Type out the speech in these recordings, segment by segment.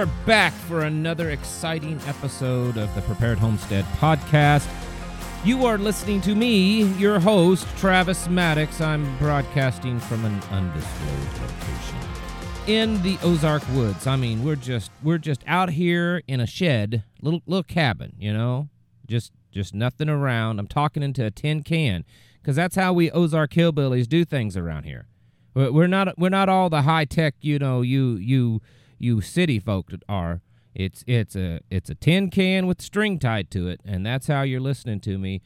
are back for another exciting episode of the Prepared Homestead podcast. You are listening to me, your host, Travis Maddox. I'm broadcasting from an undisclosed location in the Ozark Woods. I mean, we're just we're just out here in a shed, little little cabin, you know, just just nothing around. I'm talking into a tin can because that's how we Ozark hillbillies do things around here. We're not we're not all the high tech, you know, you you you city folk are. It's it's a it's a tin can with string tied to it, and that's how you're listening to me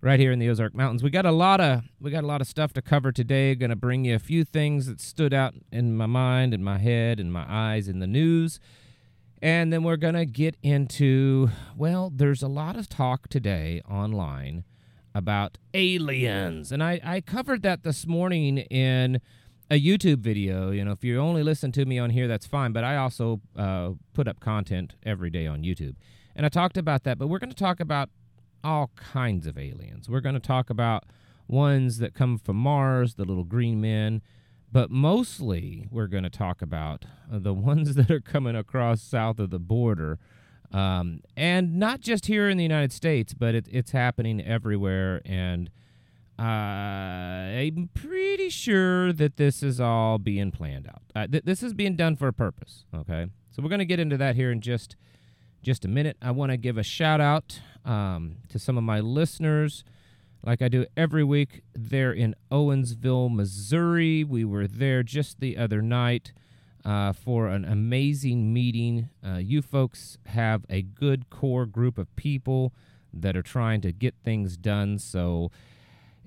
right here in the Ozark Mountains. We got a lot of we got a lot of stuff to cover today. Going to bring you a few things that stood out in my mind, in my head, in my eyes, in the news. And then we're going to get into well, there's a lot of talk today online about aliens. And I, I covered that this morning in a YouTube video. You know, if you only listen to me on here, that's fine. But I also uh, put up content every day on YouTube. And I talked about that. But we're going to talk about all kinds of aliens. We're going to talk about ones that come from Mars, the little green men. But mostly, we're going to talk about the ones that are coming across south of the border um, and not just here in the United States, but it, it's happening everywhere. And uh, I'm pretty sure that this is all being planned out. Uh, th- this is being done for a purpose. Okay, so we're going to get into that here in just just a minute. I want to give a shout out um, to some of my listeners. Like I do every week, they're in Owensville, Missouri. We were there just the other night uh, for an amazing meeting. Uh, you folks have a good core group of people that are trying to get things done. So,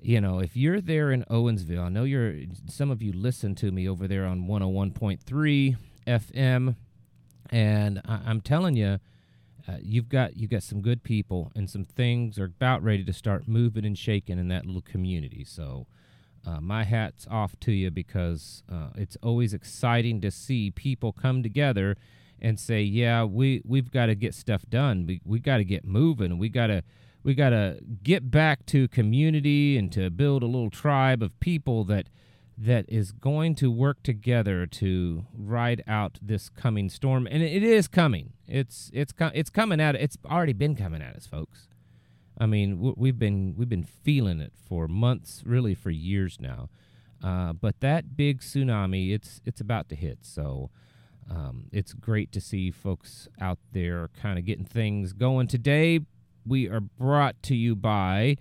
you know, if you're there in Owensville, I know you're some of you listen to me over there on 101.3 FM, and I, am telling you, uh, you've got you've got some good people, and some things are about ready to start moving and shaking in that little community. So uh, my hat's off to you because uh, it's always exciting to see people come together and say, "Yeah, we we've got to get stuff done. We we got to get moving. We got to we got to get back to community and to build a little tribe of people that that is going to work together to ride out this coming storm. And it is coming. It's it's it's coming at it's already been coming at us, folks. I mean, we've been we've been feeling it for months, really for years now. Uh, but that big tsunami, it's it's about to hit. So um, it's great to see folks out there kind of getting things going. Today, we are brought to you by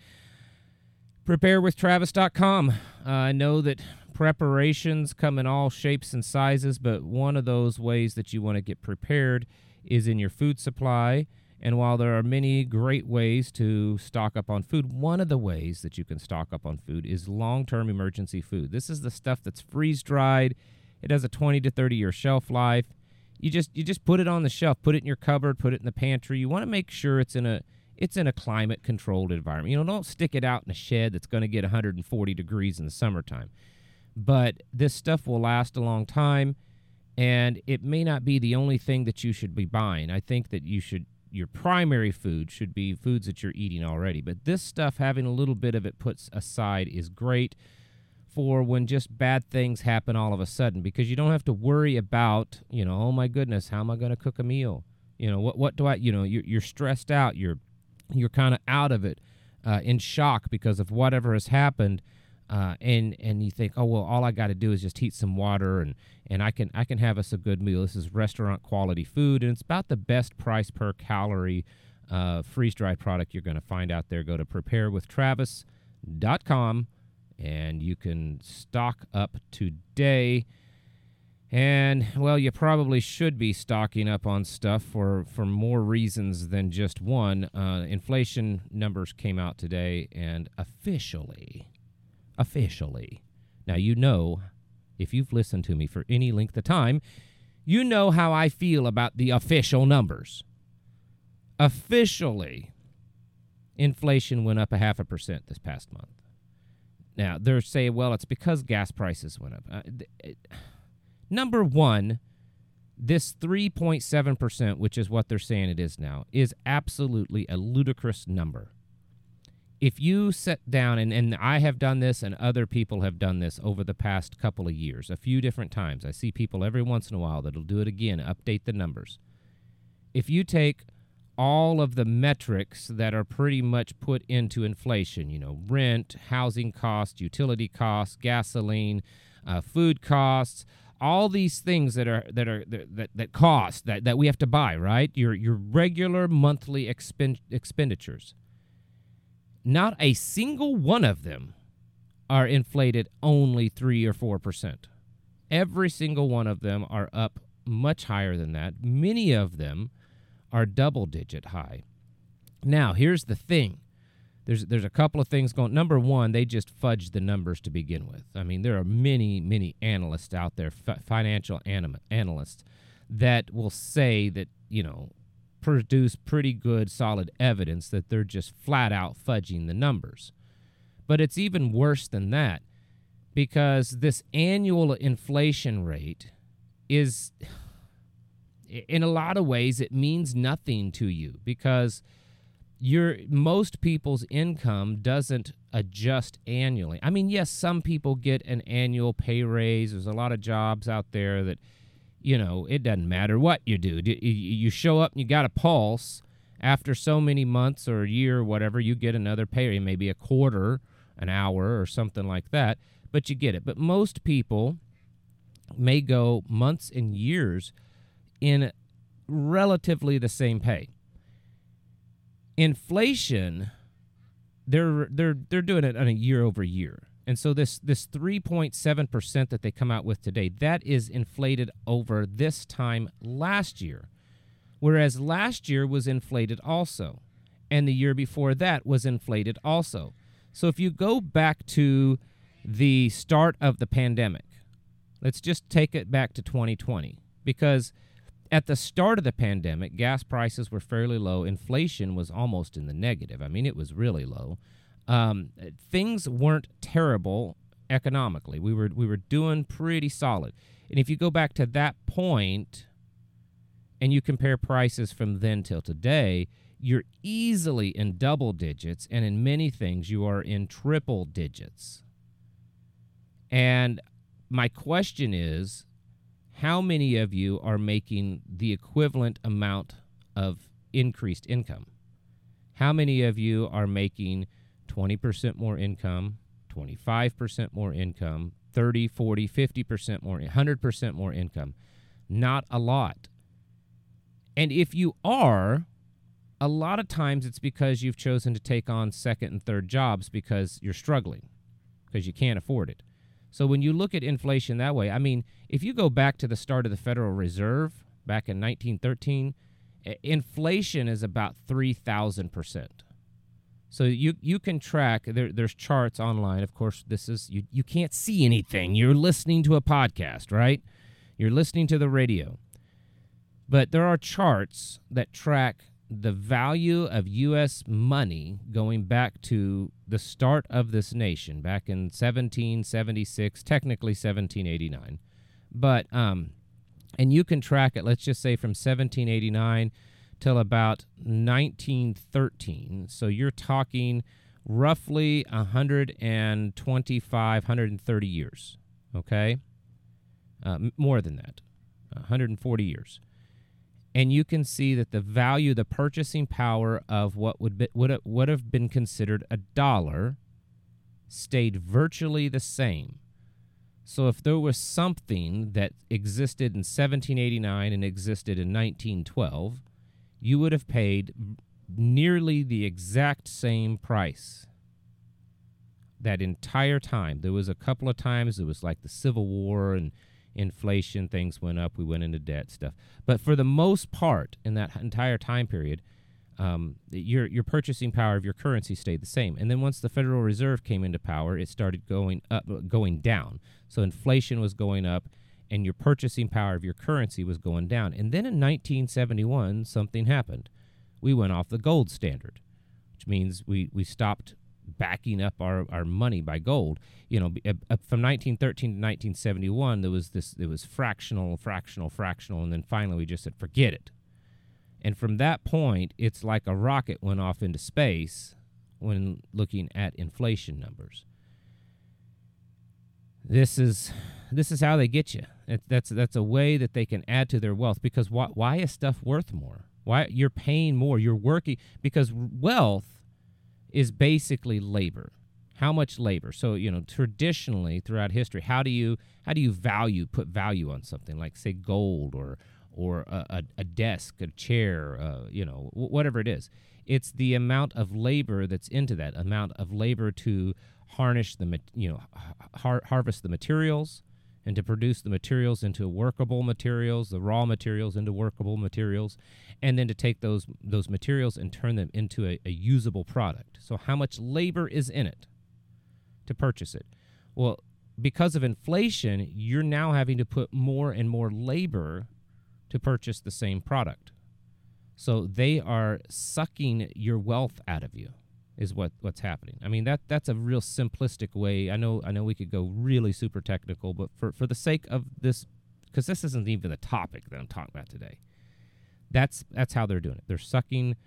PrepareWithTravis.com. Uh, I know that preparations come in all shapes and sizes, but one of those ways that you want to get prepared is in your food supply. And while there are many great ways to stock up on food, one of the ways that you can stock up on food is long term emergency food. This is the stuff that's freeze dried. It has a 20 to 30 year shelf life. You just you just put it on the shelf, put it in your cupboard, put it in the pantry. You want to make sure it's in a it's in a climate controlled environment. You know, don't stick it out in a shed that's going to get 140 degrees in the summertime. But this stuff will last a long time and it may not be the only thing that you should be buying. I think that you should your primary food should be foods that you're eating already. But this stuff, having a little bit of it put aside, is great for when just bad things happen all of a sudden because you don't have to worry about, you know, oh my goodness, how am I going to cook a meal? You know, what what do I, you know, you're, you're stressed out. You're you're kind of out of it, uh, in shock because of whatever has happened uh, and and you think, oh well, all I got to do is just heat some water and and I can I can have us a good meal. This is restaurant quality food, and it's about the best price per calorie uh, freeze dried product you're going to find out there. Go to preparewithtravis.com and you can stock up today. And well, you probably should be stocking up on stuff for, for more reasons than just one. Uh, inflation numbers came out today, and officially, officially. Now, you know, if you've listened to me for any length of time, you know how I feel about the official numbers. Officially, inflation went up a half a percent this past month. Now, they're saying, well, it's because gas prices went up. Uh, it, number one, this 3.7%, which is what they're saying it is now, is absolutely a ludicrous number if you sit down and, and I have done this and other people have done this over the past couple of years, a few different times. I see people every once in a while that'll do it again, update the numbers. If you take all of the metrics that are pretty much put into inflation, you know, rent, housing costs, utility costs, gasoline, uh, food costs, all these things that are that are that, that cost that, that we have to buy, right? Your your regular monthly expend, expenditures not a single one of them are inflated only 3 or 4%. Every single one of them are up much higher than that. Many of them are double digit high. Now, here's the thing. There's there's a couple of things going. Number one, they just fudge the numbers to begin with. I mean, there are many many analysts out there, financial anim- analysts, that will say that you know produce pretty good, solid evidence that they're just flat out fudging the numbers. But it's even worse than that because this annual inflation rate is, in a lot of ways, it means nothing to you because your most people's income doesn't adjust annually. I mean, yes, some people get an annual pay raise. There's a lot of jobs out there that you know, it doesn't matter what you do. You show up and you got a pulse. After so many months or a year or whatever, you get another pay, raise, maybe a quarter, an hour, or something like that. But you get it. But most people may go months and years in relatively the same pay. Inflation, they're they're they're doing it on a year over year. And so this this 3.7% that they come out with today, that is inflated over this time last year. Whereas last year was inflated also, and the year before that was inflated also. So if you go back to the start of the pandemic, let's just take it back to 2020 because at the start of the pandemic, gas prices were fairly low. Inflation was almost in the negative. I mean, it was really low um, things weren't terrible economically. We were we were doing pretty solid. And if you go back to that point and you compare prices from then till today, you're easily in double digits and in many things you are in triple digits. And my question is how many of you are making the equivalent amount of increased income? How many of you are making 20% more income, 25% more income, 30, 40, 50% more, 100% more income. Not a lot. And if you are, a lot of times it's because you've chosen to take on second and third jobs because you're struggling, because you can't afford it. So when you look at inflation that way, I mean, if you go back to the start of the Federal Reserve back in 1913, inflation is about 3,000%. So you you can track there, there's charts online. Of course, this is you you can't see anything. You're listening to a podcast, right? You're listening to the radio. But there are charts that track the value of US money going back to the start of this nation back in 1776, technically 1789. But um and you can track it let's just say from 1789 till about 1913. So you're talking roughly 125, 130 years. Okay? Uh, more than that, 140 years. And you can see that the value, the purchasing power of what would, be, would, would have been considered a dollar stayed virtually the same. So if there was something that existed in 1789 and existed in 1912, you would have paid nearly the exact same price that entire time. There was a couple of times it was like the Civil War and inflation, things went up, we went into debt stuff. But for the most part, in that entire time period, um, your your purchasing power of your currency stayed the same. And then once the Federal Reserve came into power, it started going up, going down. So inflation was going up, and your purchasing power of your currency was going down. And then in 1971, something happened. We went off the gold standard, which means we, we stopped backing up our, our money by gold. You know, uh, from 1913 to 1971, there was this, it was fractional, fractional, fractional, and then finally we just said, forget it. And from that point, it's like a rocket went off into space when looking at inflation numbers. This is this is how they get you. It, that's that's a way that they can add to their wealth because why why is stuff worth more? Why you're paying more? You're working because wealth is basically labor. How much labor? So you know traditionally throughout history, how do you how do you value put value on something like say gold or or a, a, desk, a chair, uh, you know whatever it is. It's the amount of labor that's into that amount of labor to harness the you know har- harvest the materials and to produce the materials into workable materials, the raw materials into workable materials, and then to take those those materials and turn them into a, a usable product. So how much labor is in it to purchase it? Well, because of inflation, you're now having to put more and more labor to purchase the same product. So they are sucking your wealth out of you is what what's happening. I mean that that's a real simplistic way. I know I know we could go really super technical, but for for the sake of this cuz this isn't even the topic that I'm talking about today. That's that's how they're doing it. They're sucking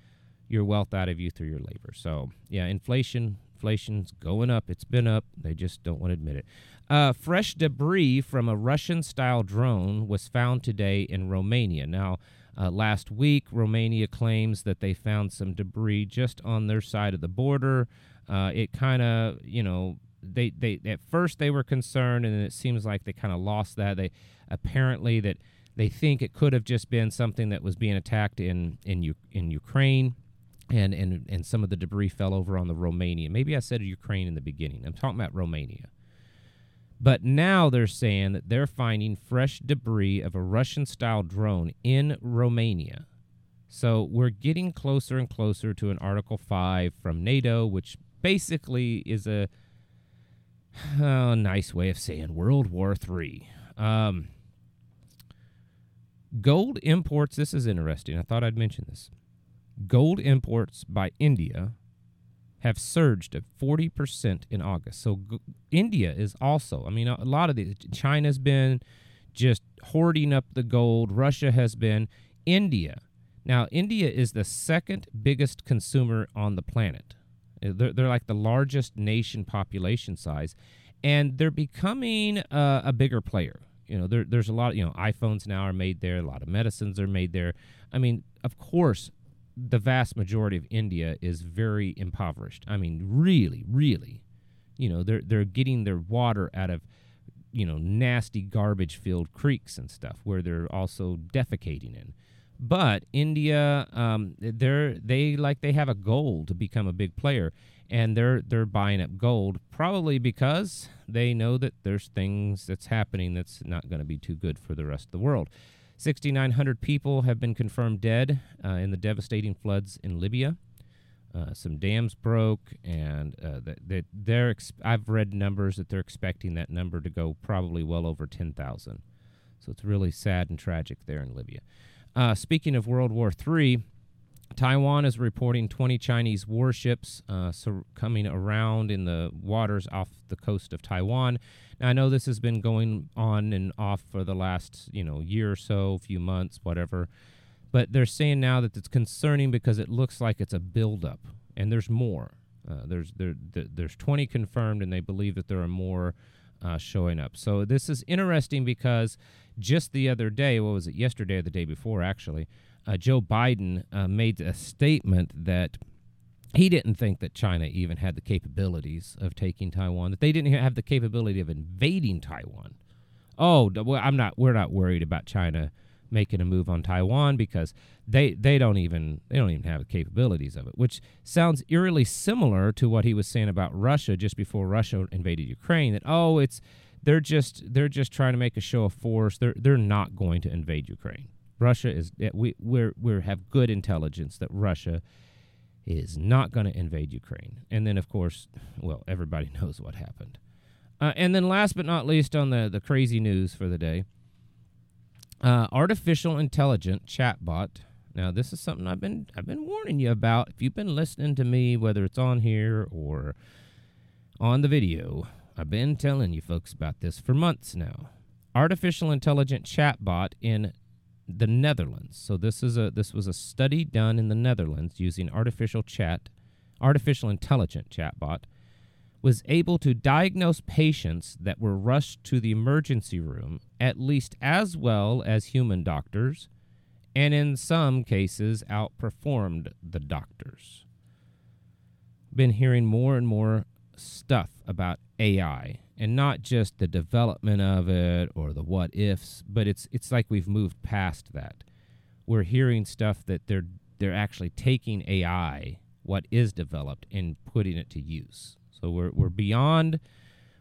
your wealth out of you through your labor. So, yeah, inflation inflation's going up. It's been up. They just don't want to admit it. Uh, fresh debris from a Russian style drone was found today in Romania. Now, uh, last week, Romania claims that they found some debris just on their side of the border. Uh, it kind of, you know, they, they at first they were concerned, and it seems like they kind of lost that. They apparently that they think it could have just been something that was being attacked in in U- in Ukraine. And, and and some of the debris fell over on the Romania. Maybe I said Ukraine in the beginning. I'm talking about Romania. But now they're saying that they're finding fresh debris of a Russian style drone in Romania. So we're getting closer and closer to an Article 5 from NATO, which basically is a nice way of saying World War III. Um, gold imports, this is interesting. I thought I'd mention this. Gold imports by India have surged at 40% in August. So g- India is also, I mean, a, a lot of these, China's been just hoarding up the gold, Russia has been, India. Now, India is the second biggest consumer on the planet. Uh, they're, they're like the largest nation population size, and they're becoming uh, a bigger player. You know, there, there's a lot, you know, iPhones now are made there, a lot of medicines are made there. I mean, of course, the vast majority of India is very impoverished. I mean, really, really, you know, they're they're getting their water out of, you know, nasty garbage filled creeks and stuff where they're also defecating in. But India, um, they're they like they have a goal to become a big player, and they're they're buying up gold probably because they know that there's things that's happening that's not going to be too good for the rest of the world. 6,900 people have been confirmed dead uh, in the devastating floods in Libya. Uh, some dams broke, and uh, they, they're ex- I've read numbers that they're expecting that number to go probably well over 10,000. So it's really sad and tragic there in Libya. Uh, speaking of World War III, Taiwan is reporting 20 Chinese warships uh, so coming around in the waters off the coast of Taiwan. I know this has been going on and off for the last, you know, year or so, a few months, whatever. But they're saying now that it's concerning because it looks like it's a buildup, and there's more. Uh, there's there, there's 20 confirmed, and they believe that there are more uh, showing up. So this is interesting because just the other day, what was it? Yesterday or the day before, actually uh, Joe Biden uh, made a statement that he didn't think that China even had the capabilities of taking Taiwan, that they didn't have the capability of invading Taiwan. Oh, I'm not. We're not worried about China making a move on Taiwan because they they don't even they don't even have the capabilities of it, which sounds eerily similar to what he was saying about Russia just before Russia invaded Ukraine. That oh, it's they're just they're just trying to make a show of force. They're they're not going to invade Ukraine. Russia is eh, we we're we have good intelligence that Russia is not going to invade Ukraine. And then of course, well, everybody knows what happened. Uh, and then last but not least on the the crazy news for the day, uh, artificial intelligent chatbot. Now this is something I've been I've been warning you about. If you've been listening to me, whether it's on here or on the video, I've been telling you folks about this for months now. Artificial intelligent chatbot in the Netherlands. So this is a this was a study done in the Netherlands using artificial chat, artificial intelligent chatbot, was able to diagnose patients that were rushed to the emergency room at least as well as human doctors, and in some cases outperformed the doctors. Been hearing more and more stuff about AI and not just the development of it or the what ifs, but it's it's like we've moved past that. We're hearing stuff that they're they're actually taking AI, what is developed, and putting it to use. So we're we're beyond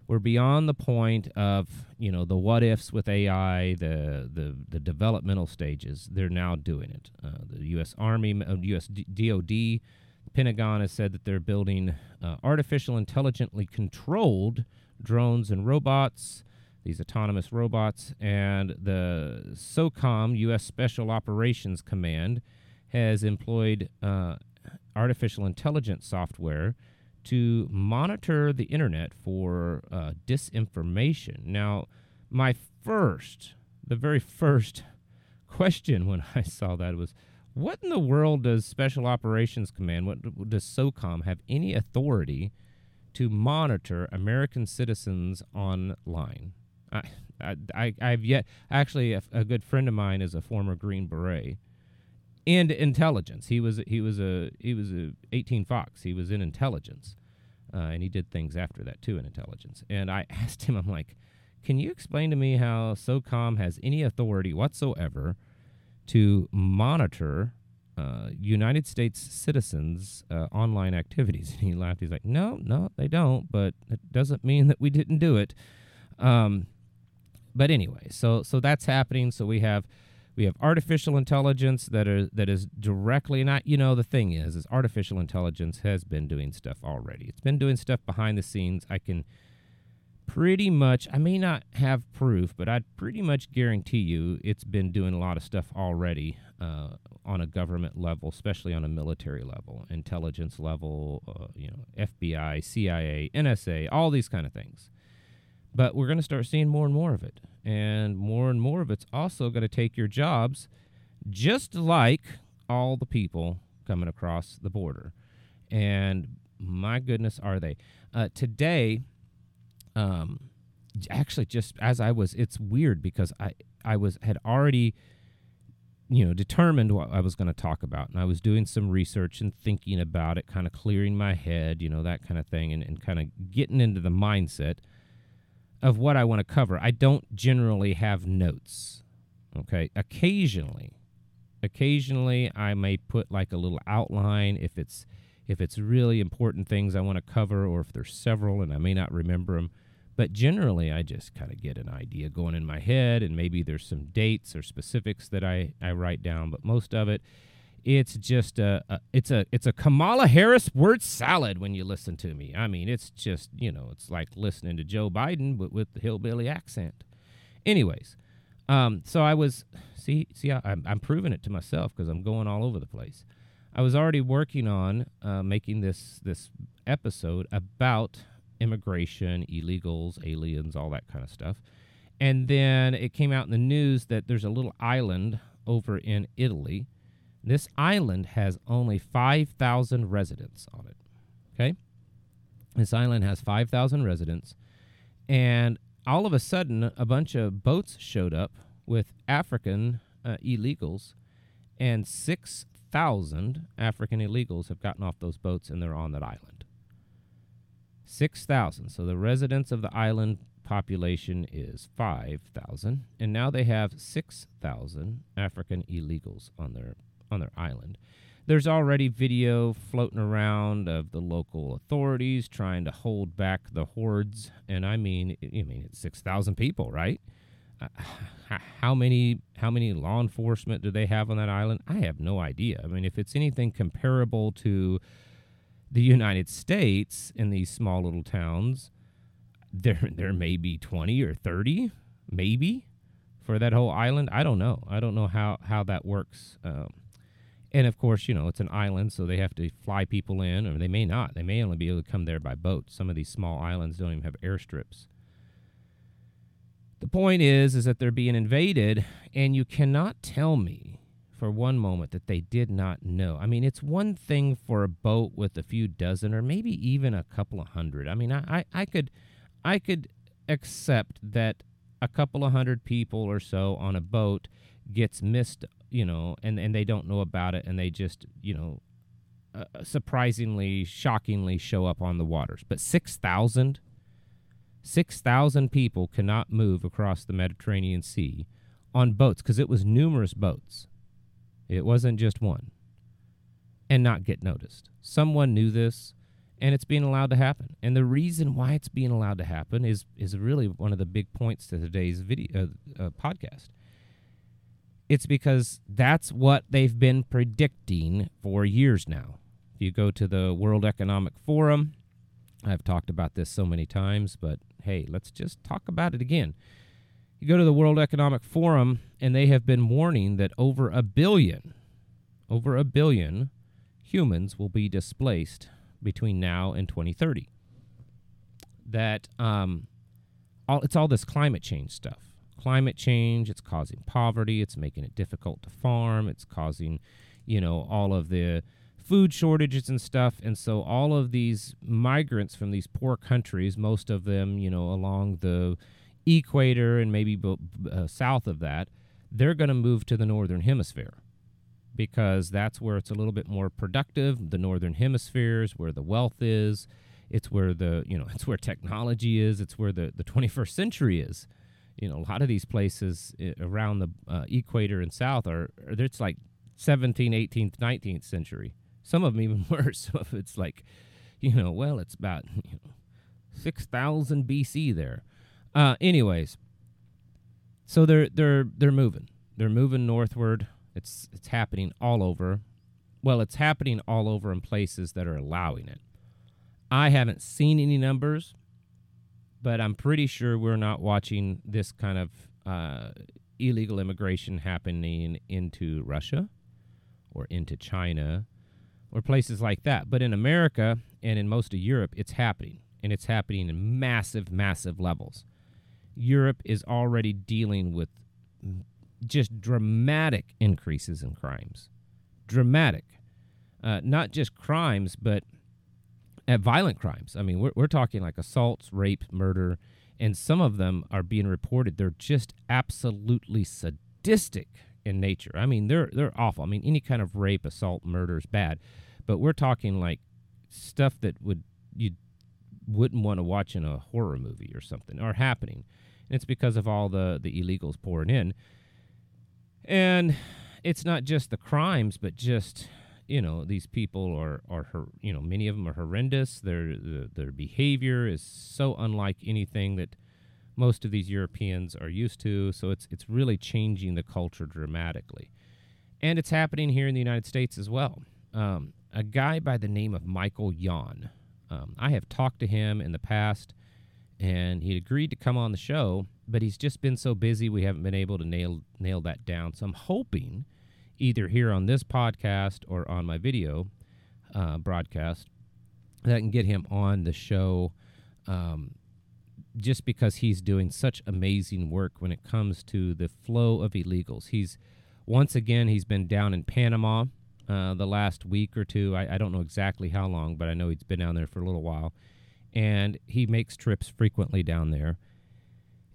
we're beyond the point of you know the what ifs with AI, the the the developmental stages. They're now doing it. Uh, the U.S. Army, uh, U.S. DoD, Pentagon has said that they're building uh, artificial intelligently controlled drones and robots. These autonomous robots and the SOCOM U.S. Special Operations Command has employed uh, artificial intelligence software to monitor the internet for uh, disinformation. Now, my first, the very first question when I saw that was, what in the world does Special Operations Command, what does SOCOM have any authority to monitor American citizens online? I, I, I have yet, actually, a, a good friend of mine is a former Green Beret and intelligence. He was he was a he was a 18 Fox. He was in intelligence, uh, and he did things after that too in intelligence. And I asked him, I'm like, can you explain to me how SOCOM has any authority whatsoever to monitor uh, United States citizens' uh, online activities? And he laughed. He's like, no, no, they don't. But it doesn't mean that we didn't do it. Um, but anyway, so so that's happening. So we have we have artificial intelligence that are that is directly not you know the thing is is artificial intelligence has been doing stuff already it's been doing stuff behind the scenes i can pretty much i may not have proof but i'd pretty much guarantee you it's been doing a lot of stuff already uh, on a government level especially on a military level intelligence level uh, you know fbi cia nsa all these kind of things but we're going to start seeing more and more of it and more and more of it's also going to take your jobs, just like all the people coming across the border. And my goodness, are they? Uh, today, um, actually, just as I was, it's weird because I I was had already you know determined what I was going to talk about and I was doing some research and thinking about it kind of clearing my head you know that kind of thing and, and kind of getting into the mindset of what I want to cover. I don't generally have notes. Okay. Occasionally, occasionally I may put like a little outline if it's if it's really important things I want to cover or if there's several and I may not remember them. But generally, I just kind of get an idea going in my head, and maybe there's some dates or specifics that I, I write down. But most of it, it's just a, a, it's a it's a Kamala Harris word salad when you listen to me. I mean, it's just you know, it's like listening to Joe Biden but with the hillbilly accent. Anyways, um, so I was see see I'm I'm proving it to myself because I'm going all over the place. I was already working on uh, making this this episode about immigration, illegals, aliens, all that kind of stuff. And then it came out in the news that there's a little island over in Italy this island has only 5,000 residents on it. Okay? This island has 5,000 residents. And all of a sudden, a bunch of boats showed up with African uh, illegals, and 6,000 African illegals have gotten off those boats and they're on that island. 6,000. So the residents of the island population is 5,000, and now they have 6,000 African illegals on their on their island. There's already video floating around of the local authorities trying to hold back the hordes, and I mean, I mean, it's six thousand people, right? Uh, how many how many law enforcement do they have on that island? I have no idea. I mean, if it's anything comparable to the United States in these small little towns, there there may be twenty or thirty, maybe, for that whole island. I don't know. I don't know how how that works. Um, and of course, you know, it's an island, so they have to fly people in, or they may not. They may only be able to come there by boat. Some of these small islands don't even have airstrips. The point is, is that they're being invaded, and you cannot tell me for one moment that they did not know. I mean, it's one thing for a boat with a few dozen or maybe even a couple of hundred. I mean, I, I, I could I could accept that a couple of hundred people or so on a boat gets missed, you know, and, and they don't know about it and they just, you know, uh, surprisingly, shockingly show up on the waters. But 6,000 6,000 people cannot move across the Mediterranean Sea on boats because it was numerous boats. It wasn't just one. And not get noticed. Someone knew this and it's being allowed to happen. And the reason why it's being allowed to happen is is really one of the big points to today's video uh, uh, podcast. It's because that's what they've been predicting for years now. If you go to the World Economic Forum, I've talked about this so many times, but hey, let's just talk about it again. You go to the World Economic Forum, and they have been warning that over a billion, over a billion humans will be displaced between now and 2030. That um, all it's all this climate change stuff. Climate change, it's causing poverty, it's making it difficult to farm, it's causing, you know, all of the food shortages and stuff. And so all of these migrants from these poor countries, most of them, you know, along the equator and maybe uh, south of that, they're going to move to the northern hemisphere because that's where it's a little bit more productive. The northern hemisphere is where the wealth is. It's where the you know it's where technology is. It's where the the 21st century is. You know, a lot of these places eh, around the uh, equator and south are it's like 17th, 18th, 19th century. Some of them even worse. Some of it's like, you know, well, it's about you know, 6,000 BC there. Uh, anyways, so they're they're they're moving. They're moving northward. It's it's happening all over. Well, it's happening all over in places that are allowing it. I haven't seen any numbers, but I'm pretty sure we're not watching this kind of uh, illegal immigration happening into Russia or into China or places like that. But in America and in most of Europe, it's happening, and it's happening in massive, massive levels. Europe is already dealing with just dramatic increases in crimes. Dramatic. Uh, not just crimes, but at violent crimes. I mean, we're, we're talking like assaults, rape, murder, and some of them are being reported. They're just absolutely sadistic in nature. I mean, they're they're awful. I mean, any kind of rape, assault, murder is bad, but we're talking like stuff that would you wouldn't want to watch in a horror movie or something, are happening. It's because of all the the illegals pouring in. And it's not just the crimes, but just you know these people are are you know many of them are horrendous. Their their behavior is so unlike anything that most of these Europeans are used to. So it's it's really changing the culture dramatically, and it's happening here in the United States as well. Um, a guy by the name of Michael Yon. Um, I have talked to him in the past, and he agreed to come on the show but he's just been so busy we haven't been able to nail nail that down. So I'm hoping either here on this podcast or on my video uh, broadcast that I can get him on the show. Um, just because he's doing such amazing work when it comes to the flow of illegals. He's once again he's been down in Panama uh, the last week or two. I, I don't know exactly how long, but I know he's been down there for a little while, and he makes trips frequently down there.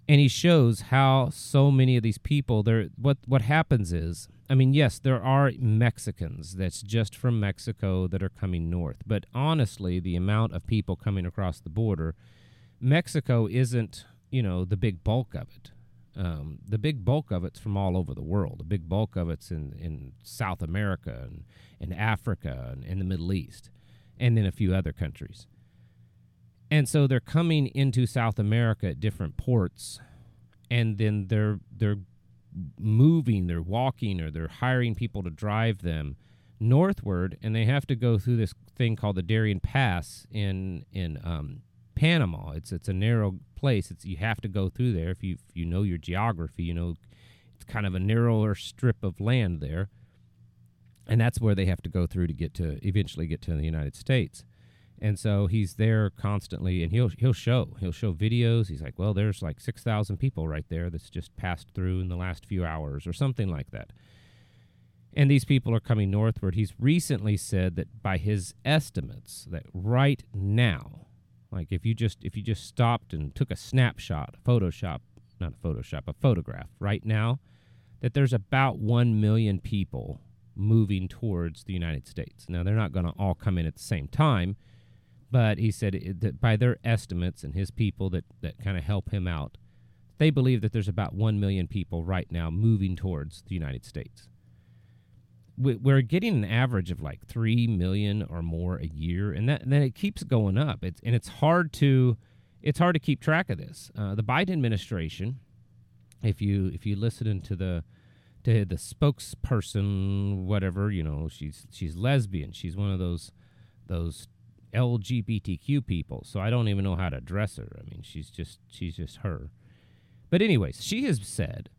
And he shows how so many of these people there what what happens is i mean yes there are mexicans that's just from mexico that are coming north but honestly the amount of people coming across the border mexico isn't you know the big bulk of it. Um, the big bulk of it's from all over the world. The big bulk of it's in, in south america and, and africa and in the middle east and then a few other countries and so they're coming into South America at different ports, and then they're they're moving, they're walking, or they're hiring people to drive them northward, and they have to go through this thing called the Darien Pass in in um, Panama. It's it's a narrow place. It's you have to go through there if you if you know your geography. You know it's kind of a narrower strip of land there, and that's where they have to go through to get to eventually get to the United States and so he's there constantly and he'll he'll show he'll show videos he's like well there's like 6000 people right there that's just passed through in the last few hours or something like that and these people are coming northward. He's recently said that by his estimates, that right now, like if you just if you just stopped and took a snapshot, a Photoshop, not a Photoshop, a photograph, right now, that there's about one million people moving towards the United States. Now they're not going to all come in at the same time, but he said that by their estimates and his people that that kind of help him out, they believe that there's about one million people right now moving towards the United States we're getting an average of like three million or more a year, and that and then it keeps going up. It's and it's hard to it's hard to keep track of this. Uh, the Biden administration, if you if you listen to the to the spokesperson, whatever you know, she's she's lesbian. She's one of those those LGBTQ people. So I don't even know how to address her. I mean, she's just she's just her. But anyways, she has said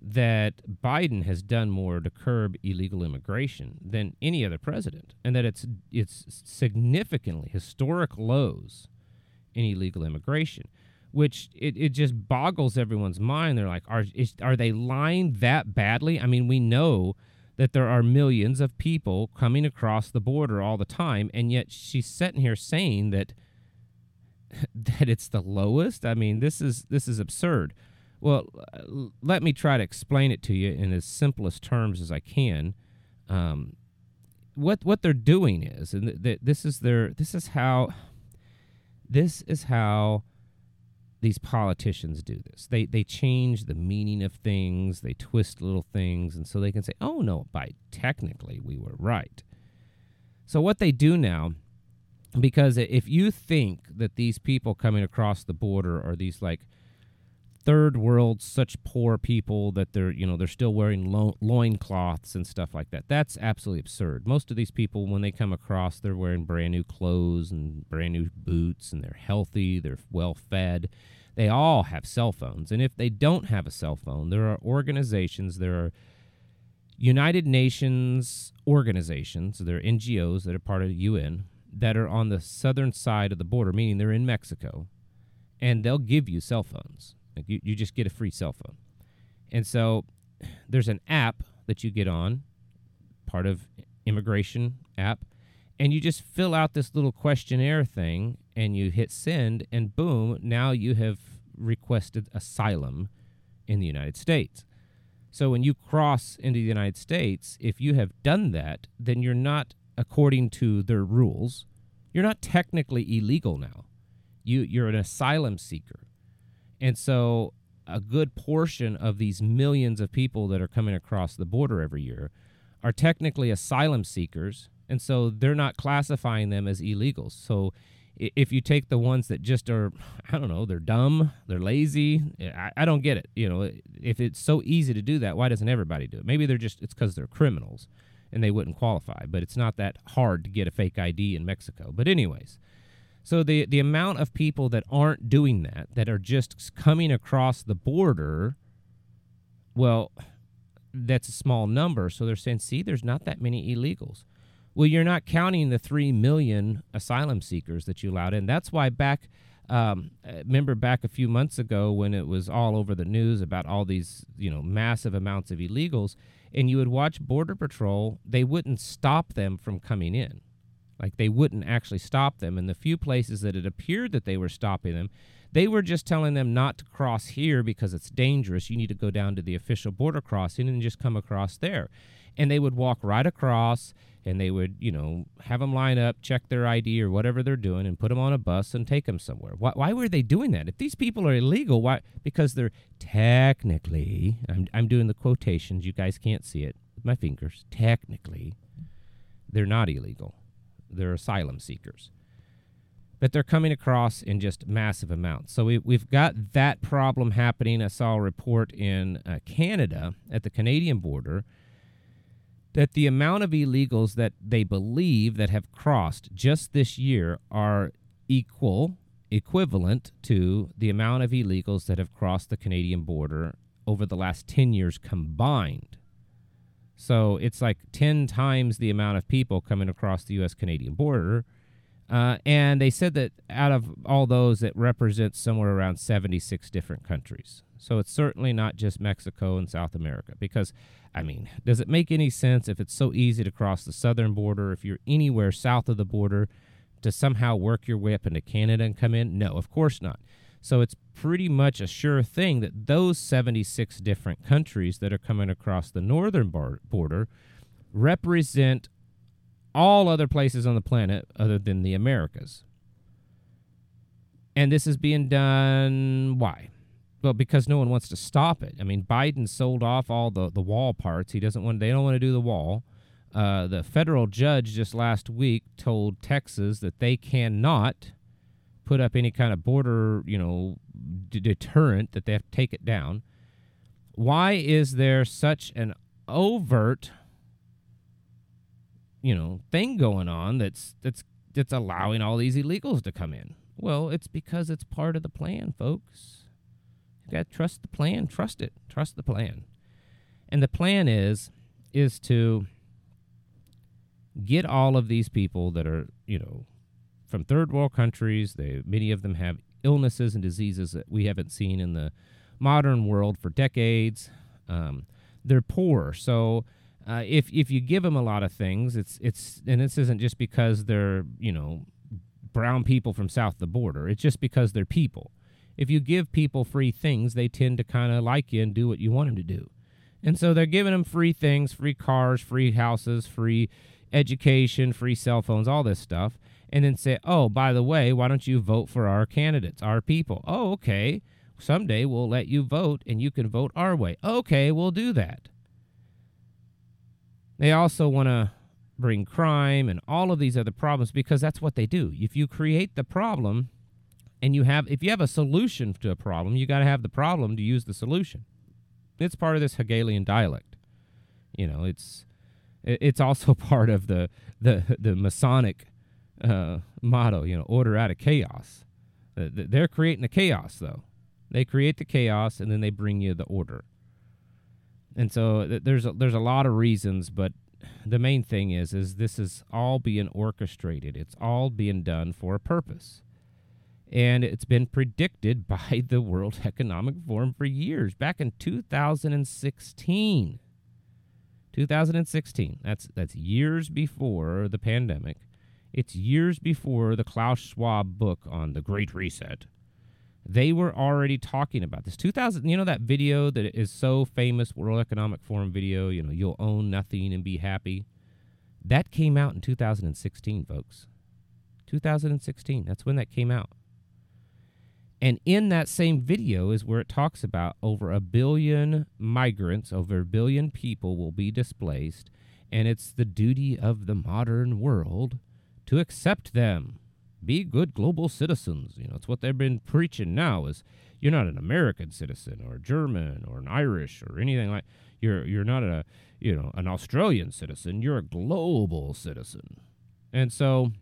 that Biden has done more to curb illegal immigration than any other president, and that it's it's significantly historic lows in illegal immigration, which it, it just boggles everyone's mind. They're like, are is, are they lying that badly? I mean, we know that there are millions of people coming across the border all the time, and yet she's sitting here saying that that it's the lowest. I mean, this is this is absurd. Well, let me try to explain it to you in as simplest terms as I can. Um, what what they're doing is, and th- th- this is their this is how this is how these politicians do this. They they change the meaning of things, they twist little things, and so they can say, "Oh no, by technically we were right." So what they do now, because if you think that these people coming across the border are these like third world such poor people that they're you know they're still wearing lo- loincloths and stuff like that that's absolutely absurd most of these people when they come across they're wearing brand new clothes and brand new boots and they're healthy they're well fed they all have cell phones and if they don't have a cell phone there are organizations there are united nations organizations there are ngos that are part of the un that are on the southern side of the border meaning they're in mexico and they'll give you cell phones like you, you just get a free cell phone. And so there's an app that you get on, part of immigration app, and you just fill out this little questionnaire thing and you hit send and boom, now you have requested asylum in the United States. So when you cross into the United States, if you have done that, then you're not according to their rules, you're not technically illegal now. You you're an asylum seeker. And so a good portion of these millions of people that are coming across the border every year are technically asylum seekers, and so they're not classifying them as illegals. So if you take the ones that just are, I don't know, they're dumb, they're lazy, eh, I, I don't get it. You know, eh, if it's so easy to do that, why doesn't everybody do it? Maybe they're just, it's because they're criminals and they wouldn't qualify, but it's not that hard to get a fake ID in Mexico. But, anyways, so the the amount of people that aren't doing that, that are just coming across the border, well, that's a small number. So they're saying, see, there's not that many illegals. Well, you're not counting the three million asylum seekers that you allowed in. That's why back, um, remember back a few months ago when it was all over the news about all these, you know, massive amounts of illegals, and you would watch Border Patrol, they wouldn't stop them from coming in. Like they wouldn't actually stop them. And the few places that it appeared that they were stopping them, they were just telling them not to cross here because it's dangerous. You need to go down to the official border crossing and just come across there. And they would walk right across and they would, you know, have them line up, check their ID or whatever they're doing, and put them on a bus and take them somewhere. Why, why were they doing that? If these people are illegal, why? Because they're technically, I'm, I'm doing the quotations, you guys can't see it with my fingers, technically, they're not illegal they're asylum seekers. But they're coming across in just massive amounts. So we, we've got that problem happening. I saw a report in uh, Canada at the Canadian border that the amount of illegals that they believe that have crossed just this year are equal, equivalent to the amount of illegals that have crossed the Canadian border over the last 10 years combined. So it's like 10 times the amount of people coming across the U.S. Canadian border Uh, and they said that out of all those, it represents somewhere around 76 different countries. So it's certainly not just Mexico and South America. Because, I mean, does it make any sense if it's so easy to cross the southern border, if you're anywhere south of the border, to somehow work your way up into Canada and come in? No, of course not. So it's pretty much a sure thing that those 76 different countries that are coming across the northern border represent all other places on the planet other than the Americas. And this is being done why? Well, because no one wants to stop it. I mean, Biden sold off all the, the wall parts. He doesn't want they don't want to do the wall. Uh, the federal judge just last week told Texas that they cannot put up any kind of border, you know, d- deterrent that they have to take it down. Why is there such an overt you know thing going on that's that's that's allowing all these illegals to come in. Well, it's because it's part of the plan, folks. You got to trust the plan, trust it, trust the plan. And the plan is is to get all of these people that are, you know, from third world countries, they many of them have illnesses and diseases that we haven't seen in the modern world for decades. Um, they're poor, so uh, if if you give them a lot of things, it's it's and this isn't just because they're you know brown people from south the border. It's just because they're people. If you give people free things, they tend to kind of like you and do what you want them to do. And so they're giving them free things, free cars, free houses, free education, free cell phones, all this stuff. And then say, oh, by the way, why don't you vote for our candidates, our people? Oh, okay. Someday we'll let you vote and you can vote our way. Okay, we'll do that. They also want to bring crime and all of these other problems because that's what they do. If you create the problem and you have if you have a solution to a problem, you got to have the problem to use the solution. It's part of this Hegelian dialect. You know, it's it's also part of the the the Masonic uh, motto. You know, order out of chaos. They're creating the chaos, though. They create the chaos and then they bring you the order. And so there's a, there's a lot of reasons, but the main thing is is this is all being orchestrated. It's all being done for a purpose. And it's been predicted by the World Economic Forum for years, back in 2016. 2016. That's that's years before the pandemic. It's years before the Klaus Schwab book on the Great Reset they were already talking about this. 2000 you know that video that is so famous world economic forum video you know you'll own nothing and be happy? That came out in 2016 folks. 2016 that's when that came out. And in that same video is where it talks about over a billion migrants over a billion people will be displaced and it's the duty of the modern world to accept them be good global citizens. You know, it's what they've been preaching now is you're not an American citizen or German or an Irish or anything like you're you're not a you know an Australian citizen. You're a global citizen. And so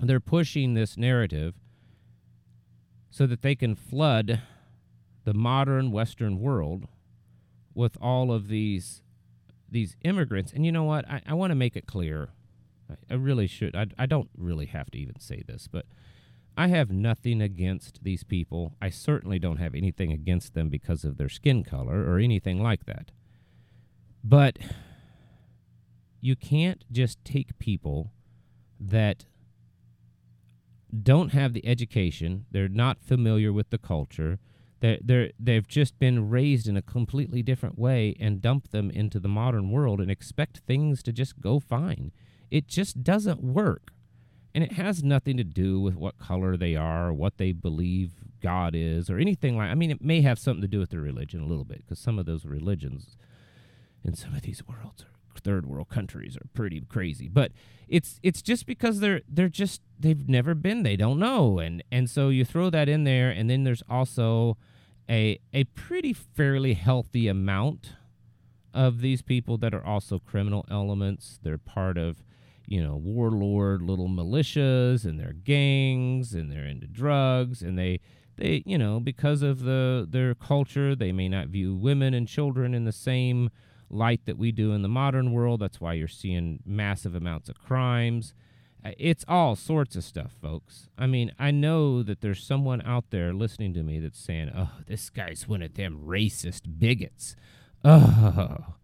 they're pushing this narrative so that they can flood the modern Western world with all of these these immigrants. And you know what? I, I want to make it clear I, really should. I, I don't really have to even say this, but I have nothing against these people. I certainly don't have anything against them because of their skin color or anything like that. But you can't just take people that don't have the education, they're not familiar with the culture, they're, they're, they've just been raised in a completely different way and dump them into the modern world and expect things to just go fine. It just doesn't work. And it has nothing to do with what color they are or what they believe God is or anything like I mean it may have something to do with their religion a little bit because some of those religions in some of these worlds are third world countries are pretty crazy. But it's it's just because they're they're just they've never been, they don't know. And and so you throw that in there and then there's also a a pretty fairly healthy amount of these people that are also criminal elements. They're part of you know, warlord little militias and their gangs and they're into drugs and they they you know because of the their culture they may not view women and children in the same light that we do in the modern world that's why you're seeing massive amounts of crimes Uh, It's all sorts of stuff, folks. I mean, I know that there's someone out there listening to me that's saying, "Oh, this guy's one of them racist bigots." Oh,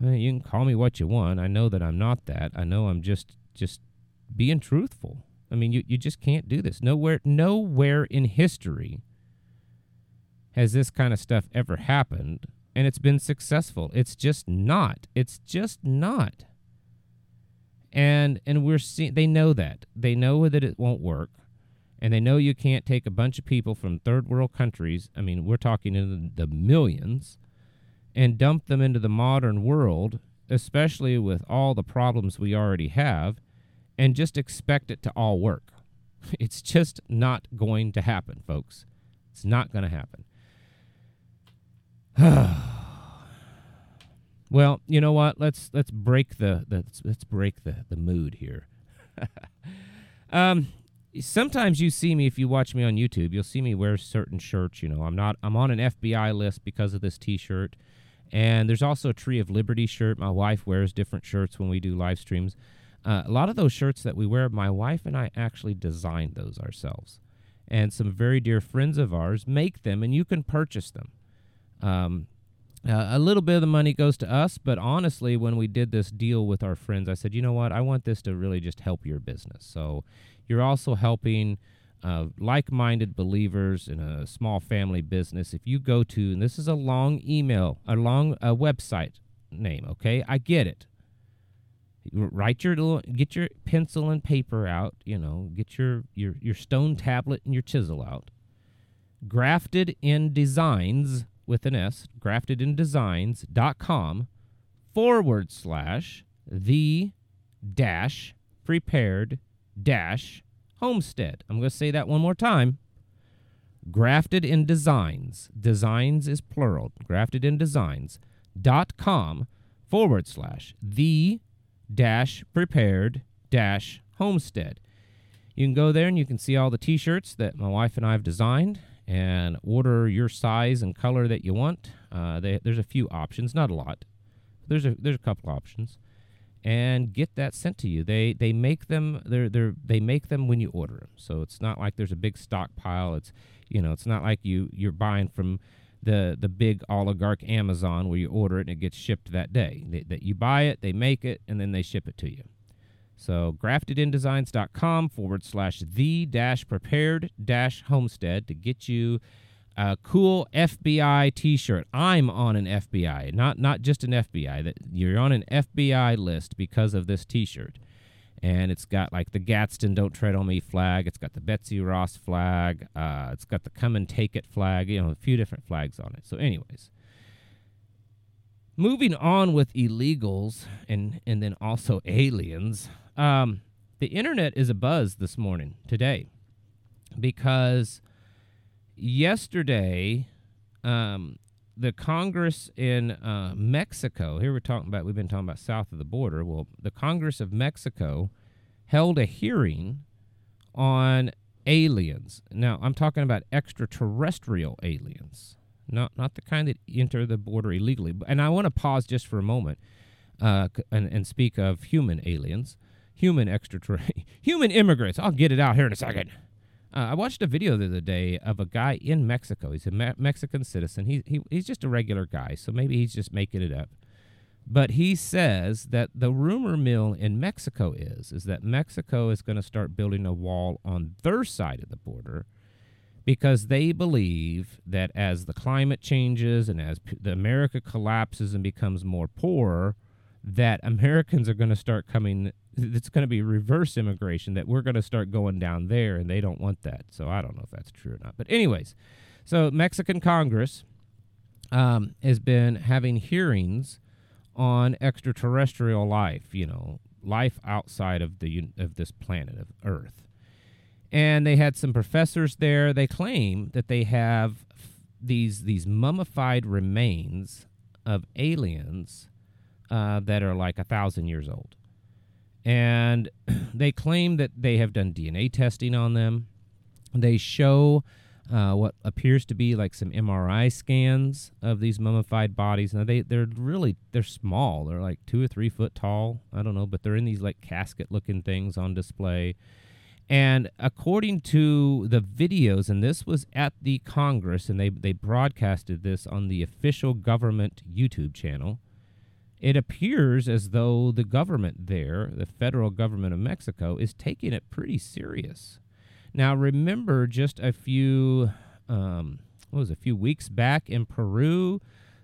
you can call me what you want. I know that I'm not that. I know I'm just just being truthful. I mean, you, you just can't do this. Nowhere nowhere in history has this kind of stuff ever happened and it's been successful. It's just not. It's just not. And and we're seeing they know that. They know that it won't work. And they know you can't take a bunch of people from third world countries, I mean, we're talking in the millions, and dump them into the modern world, especially with all the problems we already have, and just expect it to all work. It's just not going to happen, folks. It's not going to happen. well, you know what? Let's let's break the, the let's break the, the mood here. um sometimes you see me if you watch me on YouTube, you'll see me wear certain shirts, you know. I'm not I'm on an FBI list because of this t-shirt. And there's also a Tree of Liberty shirt. My wife wears different shirts when we do live streams. Uh, a lot of those shirts that we wear, my wife and I actually designed those ourselves. And some very dear friends of ours make them, and you can purchase them. Um, uh, a little bit of the money goes to us, but honestly, when we did this deal with our friends, I said, you know what? I want this to really just help your business. So you're also helping uh, like minded believers in a small family business. If you go to, and this is a long email, a long uh, website name, okay? I get it. Write your little, get your pencil and paper out, you know, get your, your, your stone tablet and your chisel out. Grafted in Designs with an S, graftedindesigns.com forward slash the dash prepared dash homestead. I'm going to say that one more time. Grafted in Designs, designs is plural, grafted in Designs. dot com forward slash the dash prepared dash homestead. You can go there and you can see all the t shirts that my wife and I have designed and order your size and color that you want. Uh, they, there's a few options, not a lot. There's a there's a couple options, and get that sent to you. They they make them they're they're they make them when you order them. So it's not like there's a big stockpile. It's you know it's not like you you're buying from the the big oligarch Amazon where you order it and it gets shipped that day. They, that you buy it, they make it, and then they ship it to you. So graftedindesigns.com forward slash the dash prepared dash homestead to get you a cool FBI t-shirt. I'm on an FBI, not not just an FBI. That you're on an FBI list because of this t-shirt. And it's got like the Gadsden Don't Tread on Me flag. It's got the Betsy Ross flag. Uh, it's got the Come and Take It flag. You know, a few different flags on it. So, anyways, moving on with illegals and and then also aliens. Um, the internet is a buzz this morning today because yesterday um, the Congress in uh, Mexico. Here we're talking about. We've been talking about south of the border. Well, the Congress of Mexico held a hearing on aliens. Now, I'm talking about extraterrestrial aliens, not not the kind that enter the border illegally. And I want to pause just for a moment uh, and, and speak of human aliens, human extraterrestrial, human immigrants. I'll get it out here in a second. Uh, I watched a video the other day of a guy in Mexico. He's a Me- Mexican citizen. He, he he's just a regular guy, so maybe he's just making it up. But he says that the rumor mill in Mexico is is that Mexico is going to start building a wall on their side of the border because they believe that as the climate changes and as p- the America collapses and becomes more poor, that Americans are going to start coming. It's going to be reverse immigration. That we're going to start going down there, and they don't want that. So I don't know if that's true or not. But anyways, so Mexican Congress um, has been having hearings on extraterrestrial life. You know, life outside of the of this planet of Earth. And they had some professors there. They claim that they have these these mummified remains of aliens uh, that are like a thousand years old. And they claim that they have done DNA testing on them. They show uh, what appears to be like some MRI scans of these mummified bodies. Now they they're really they're small. They're like two or three foot tall. I don't know, but they're in these like casket looking things on display. And according to the videos, and this was at the Congress, and they they broadcasted this on the official government YouTube channel. It appears as though the government there, the federal government of Mexico, is taking it pretty serious. Now, remember, just a few, um, what was it, a few weeks back in Peru,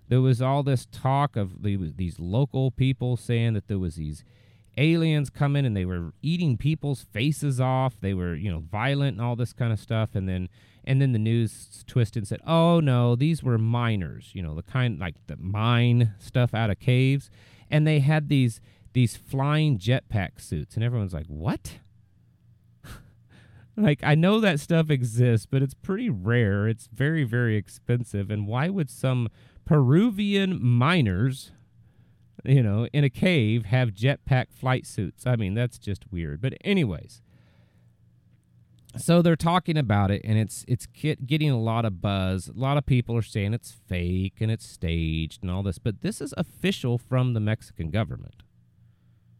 there was all this talk of the, these local people saying that there was these aliens coming and they were eating people's faces off. They were, you know, violent and all this kind of stuff. And then, and then the news twisted and said, "Oh no, these were miners. You know, the kind like the mine stuff out of caves." And they had these these flying jetpack suits, and everyone's like, "What?" Like, I know that stuff exists, but it's pretty rare. It's very, very expensive. And why would some Peruvian miners, you know, in a cave have jetpack flight suits? I mean, that's just weird. But, anyways, so they're talking about it, and it's it's getting a lot of buzz. A lot of people are saying it's fake and it's staged and all this, but this is official from the Mexican government.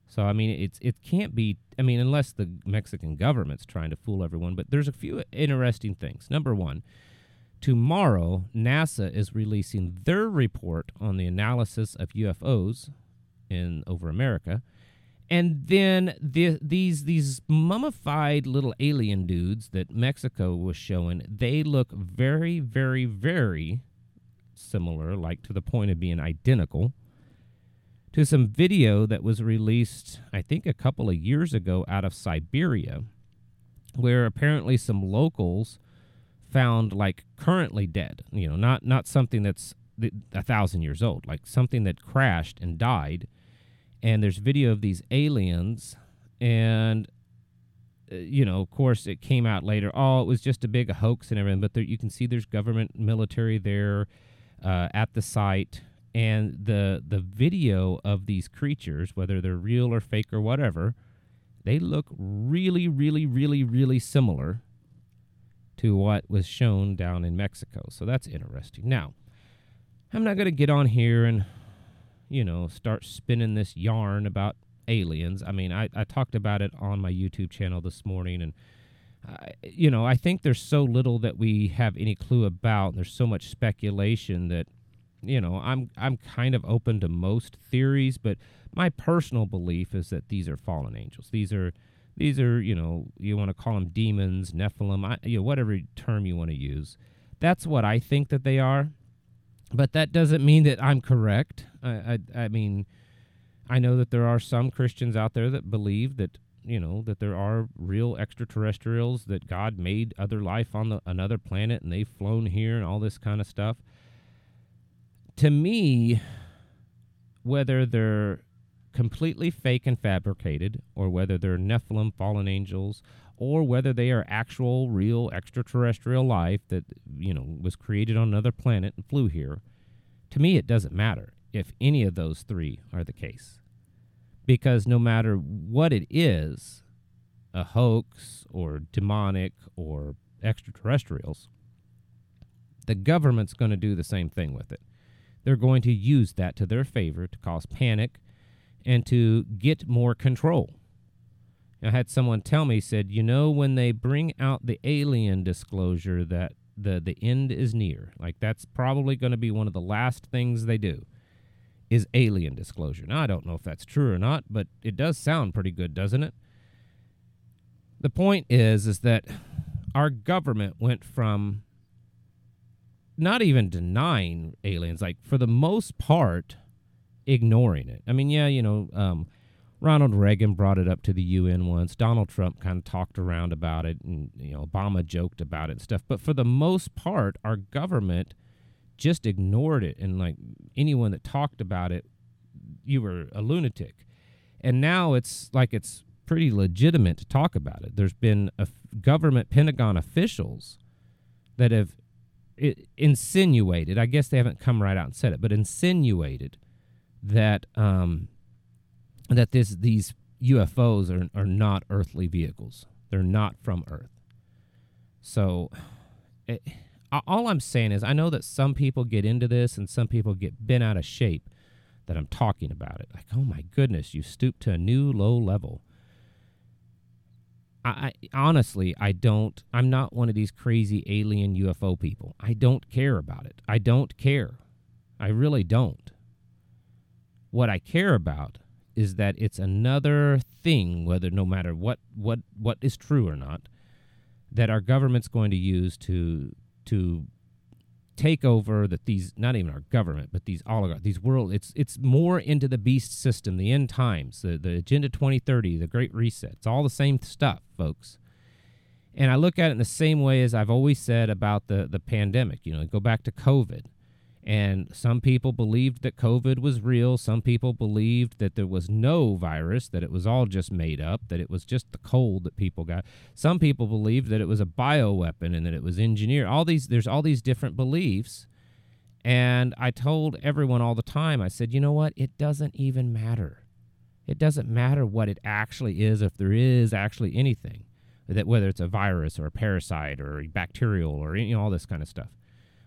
So I mean, it's it can't be. I mean, unless the Mexican government's trying to fool everyone. But there's a few interesting things. Number one, tomorrow NASA is releasing their report on the analysis of UFOs in over America, and then the, these these mummified little alien dudes that Mexico was showing, they look very, very, very similar, like to the point of being identical to some video that was released, I think, a couple of years ago out of Siberia, where apparently some locals found like currently dead. You know, not not something that's a thousand years old, like something that crashed and died. And there's video of these aliens, and uh, you know, of course, it came out later. Oh, it was just a big hoax and everything. But there, you can see there's government military there uh, at the site and the the video of these creatures, whether they're real or fake or whatever, they look really, really, really, really similar to what was shown down in Mexico. So that's interesting. Now, I'm not going to get on here and, you know, start spinning this yarn about aliens. I mean, I, I talked about it on my YouTube channel this morning, and, uh, you know, I think there's so little that we have any clue about. There's so much speculation that you know, I'm I'm kind of open to most theories, but my personal belief is that these are fallen angels. These are these are, you know, you want to call them demons, Nephilim, I, you know, whatever term you want to use. That's what I think that they are. But that doesn't mean that I'm correct. I, I, I mean, I know that there are some Christians out there that believe that you know that there are real extraterrestrials that God made other life on the, another planet and they've flown here and all this kind of stuff to me, whether they're completely fake and fabricated, or whether they're Nephilim, fallen angels, or whether they are actual, real extraterrestrial life that you know was created on another planet and flew here, to me it doesn't matter if any of those three are the case, because no matter what it is, a hoax or demonic or extraterrestrials, the government's going to do the same thing with it they're going to use that to their favor to cause panic and to get more control. I had someone tell me, said, you know, when they bring out the alien disclosure that the, the end is near, like that's probably going to be one of the last things they do is alien disclosure. Now, I don't know if that's true or not, but it does sound pretty good, doesn't it? The point is, is that our government went from not even denying aliens, like for the most part, ignoring it. I mean, yeah, you know, um, Ronald Reagan brought it up to the UN once. Donald Trump kind of talked around about it, and you know, Obama joked about it and stuff. But for the most part, our government just ignored it, and like anyone that talked about it, you were a lunatic. And now it's like it's pretty legitimate to talk about it. There's been a government Pentagon officials that have insinuated, I guess they haven't come right out and said it, but insinuated that um, that this these UFOs are are not earthly vehicles. They're not from Earth. So it, all I'm saying is I know that some people get into this and some people get bent out of shape that I'm talking about it. Like, oh my goodness, you stooped to a new low level. I, I honestly, I don't. I'm not one of these crazy alien UFO people. I don't care about it. I don't care. I really don't. What I care about is that it's another thing, whether no matter what what what is true or not, that our government's going to use to to take over that these not even our government but these oligarchs these world it's it's more into the beast system the end times the, the agenda 2030 the great reset. It's all the same stuff folks. And i look at it in the same way as i've always said about the the pandemic you know go back to covid and some people believed that COVID was real. Some people believed that there was no virus, that it was all just made up, that it was just the cold that people got. Some people believed that it was a bioweapon and that it was engineered. All these there's all these different beliefs. And I told everyone all the time, I said, you know what? It doesn't even matter. It doesn't matter what it actually is, if there is actually anything, that whether it's a virus or a parasite or bacterial or know, all this kind of stuff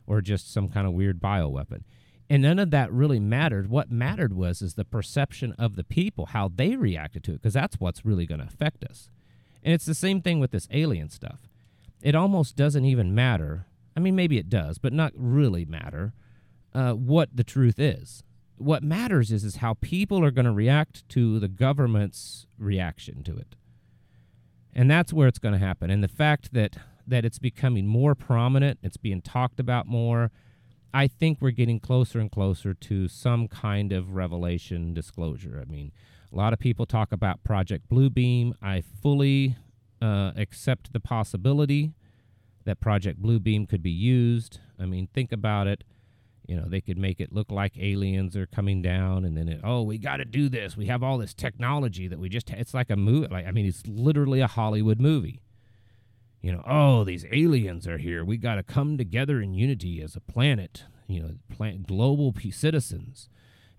or just some kind of weird bioweapon. And none of that really mattered. What mattered was is the perception of the people, how they reacted to it, because that's what's really going to affect us. And it's the same thing with this alien stuff. It almost doesn't even matter. I mean, maybe it does, but not really matter uh, what the truth is. What matters is is how people are going to react to the government's reaction to it, and that's where it's going to happen. And the fact that that it's becoming more prominent, it's being talked about more. I think we're getting closer and closer to some kind of revelation disclosure. I mean, a lot of people talk about Project Bluebeam. I fully uh, accept the possibility that Project Bluebeam could be used. I mean, think about it. You know, they could make it look like aliens are coming down, and then it, oh, we got to do this. We have all this technology that we just. It's like a movie. Like I mean, it's literally a Hollywood movie you know, oh, these aliens are here. We got to come together in unity as a planet, you know, planet, global citizens.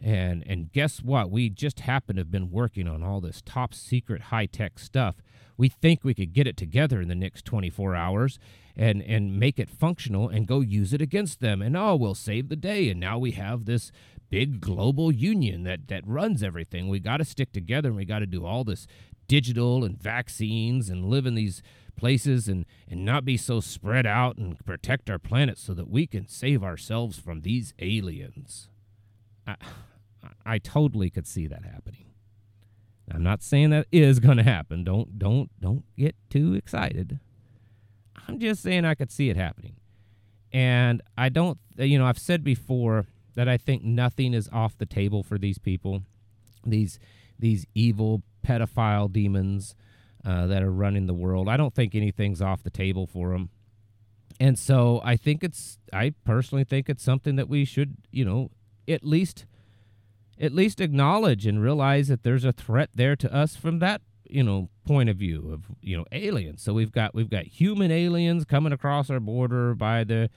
And and guess what? We just happen to have been working on all this top secret high tech stuff. We think we could get it together in the next 24 hours and and make it functional and go use it against them. And oh, we'll save the day. And now we have this big global union that that runs everything. We got to stick together and we got to do all this digital and vaccines and live in these places and, and not be so spread out and protect our planet so that we can save ourselves from these aliens. I, I totally could see that happening. I'm not saying that is going to happen. Don't don't don't get too excited. I'm just saying I could see it happening. And I don't you know, I've said before that I think nothing is off the table for these people. These these evil pedophile demons uh, that are running the world. I don't think anything's off the table for them. And so I think it's, I personally think it's something that we should, you know, at least, at least acknowledge and realize that there's a threat there to us from that, you know, point of view of, you know, aliens. So we've got, we've got human aliens coming across our border by the,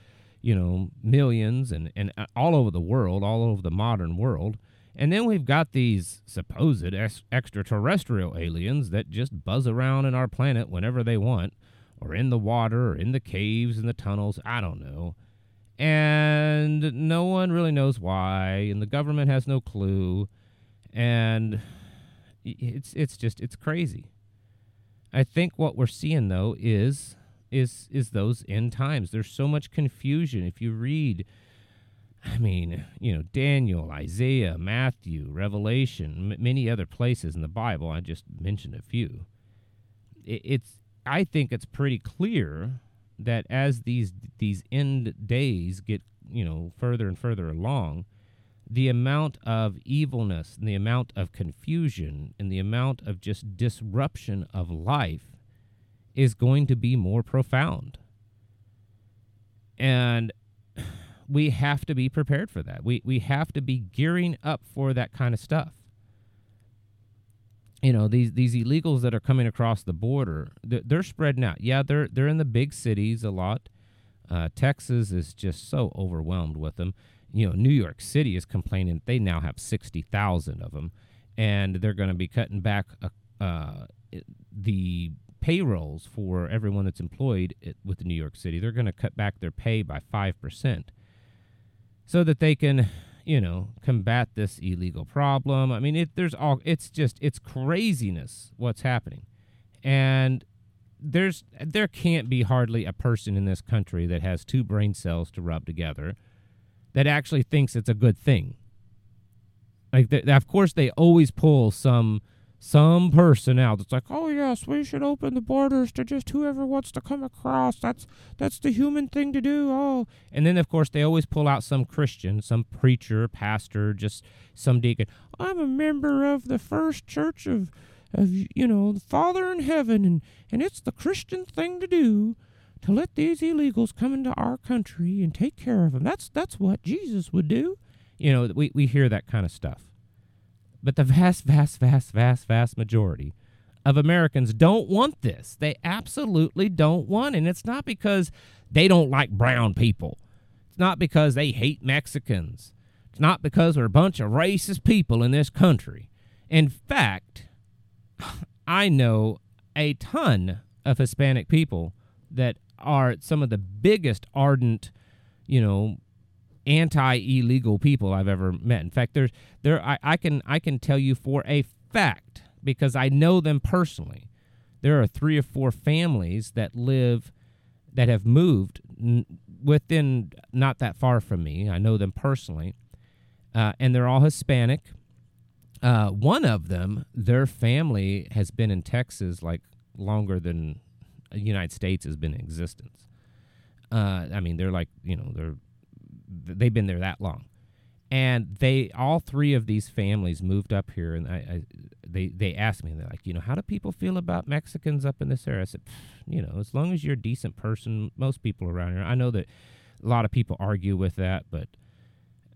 you know, millions and, and uh, all over the world, all over the modern world. And then we've got these supposed ex- extraterrestrial aliens that just buzz around in our planet whenever they want, or in the water, or in the caves, in the tunnels, I don't know. And no one really knows why, and the government has no clue. And it's it's just it's crazy. I think what we're seeing though is is is those end times. There's so much confusion. If you read I mean, you know, Daniel, Isaiah, Matthew, Revelation, m- many other places in the Bible. I just mentioned a few. It, it's, I think it's pretty clear that as these these end days get, you know, further and further along, the amount of evilness and the amount of confusion and the amount of just disruption of life is going to be more profound. And we have to be prepared for that. We we have to be gearing up for that kind of stuff. You know, these these illegals that are coming across the border, they're, they're spreading out. Yeah, they're they're in the big cities a lot. Uh, Texas is just so overwhelmed with them. You know, New York City is complaining they now have sixty thousand of them, and they're going to be cutting back uh, uh, the payrolls for everyone that's employed with New York City. They're going to cut back their pay by 5% so that they can, you know, combat this illegal problem. I mean, it, there's all, it's just, it's craziness what's happening. And there's, there can't be hardly a person in this country that has two brain cells to rub together that actually thinks it's a good thing. Like, of course, they always pull some some person out that's like, oh yes, we should open the borders to just whoever wants to come across. That's that's the human thing to do. Oh, and then of course they always pull out some Christian, some preacher, pastor, just some deacon. I'm a member of the First Church of, of you know, the Father in heaven, and and it's the Christian thing to do to let these illegals come into our country and take care of them. That's that's what Jesus would do. You know, we we hear that kind of stuff. But the vast, vast, vast, vast, vast majority of Americans don't want this. They absolutely don't want it. And it's not because they don't like brown people. It's not because they hate Mexicans. It's not because we're a bunch of racist people in this country. In fact, I know a ton of Hispanic people that are some of the biggest ardent, you know, anti-illegal people I've ever met. In fact, there's there I, I can I can tell you for a fact because I know them personally. There are three or four families that live that have moved within not that far from me. I know them personally, uh, and they're all Hispanic. Uh, one of them, their family has been in Texas like longer than the United States has been in existence. Uh, I mean, they're like you know they're they've been there that long, and they all three of these families moved up here, and I, I they they asked me they're like, you know, how do people feel about Mexicans up in this area? I said, you know, as long as you're a decent person, most people around here. I know that a lot of people argue with that, but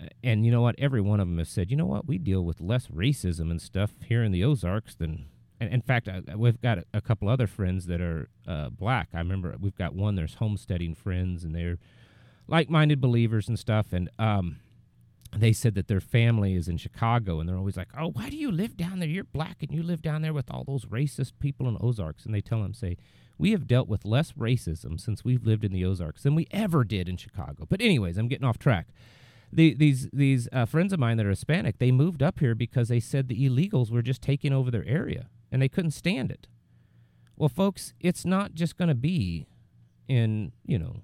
uh, and you know what? Every one of them has said, you know what? We deal with less racism and stuff here in the Ozarks than. And in fact, I, we've got a, a, couple other friends that are uh, black. I remember we've got one. There's homesteading friends, and they're like-minded believers and stuff, and um, they said that their family is in Chicago, and they're always like, "Oh, why do you live down there? You're black, and you live down there with all those racist people in Ozarks." And they tell them, "Say, we have dealt with less racism since we've lived in the Ozarks than we ever did in Chicago." But anyways, I'm getting off track. The, these these uh, friends of mine that are Hispanic, they moved up here because they said the illegals were just taking over their area, and they couldn't stand it. Well, folks, it's not just going to be in you know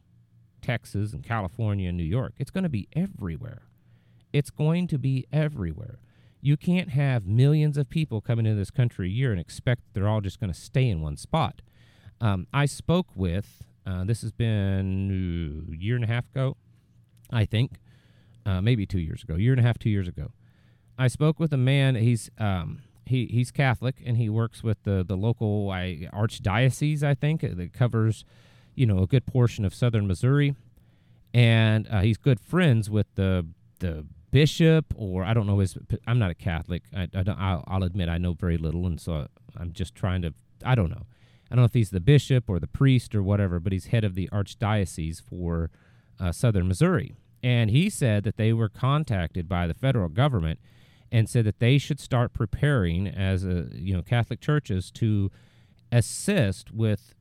Texas and California and New York. It's going to be everywhere. It's going to be everywhere. You can't have millions of people coming into this country a year and expect they're all just going to stay in one spot. Um, I spoke with, uh, this has been a year and a half ago, I think, uh, maybe two years ago, year and a half, two years ago. I spoke with a man. He's um, he he's Catholic and he works with the the local I, archdiocese. I think that covers you know a good portion of southern Missouri, and uh, he's good friends with the the bishop or I don't know his. I'm not a Catholic. I, I don't, I'll, I'll, admit I know very little, and so I'm just trying to. I don't know. I don't know if he's the bishop or the priest or whatever, but he's head of the archdiocese for uh, southern Missouri. And he said that they were contacted by the federal government and said that they should start preparing as a you know Catholic churches to assist with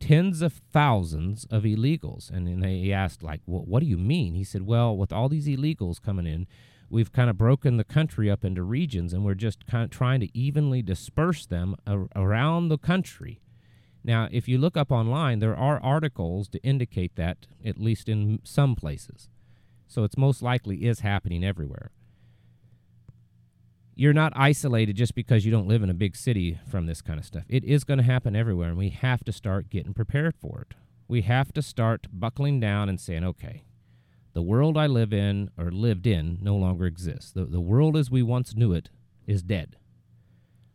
tens of thousands of illegals. And then they asked, like, well, what do you mean? He said, well, with all these illegals coming in, we've kind of broken the country up into regions and we're just kind of trying to evenly disperse them ar- around the country. Now, if you look up online, there are articles to indicate that, at least in some places. So it's most likely is happening everywhere you're not isolated just because you don't live in a big city from this kind of stuff. It is going to happen everywhere, and we have to start getting prepared for it. We have to start buckling down and saying, okay, the world I live in or lived in no longer exists. The, the world as we once knew it is dead.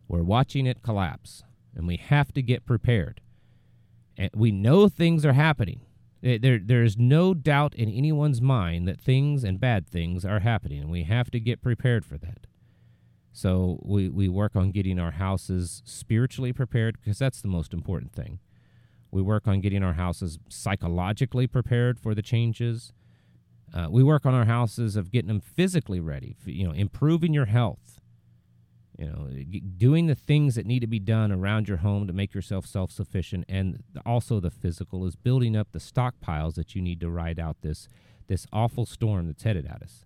We're watching it collapse, and we have to get prepared. And we know things are happening. Eh, there, there is no doubt in anyone's mind that things and bad things are happening, and we have to get prepared for that. So we, we work on getting our houses spiritually prepared because that's the most important thing. We work on getting our houses psychologically prepared for the changes. Uh, we work on our houses of getting them physically ready, you know, improving your health. You know, doing the things that need to be done around your home to make yourself self sufficient, and also the physical is building up the stockpiles that you need to ride out this this awful storm that's headed at us.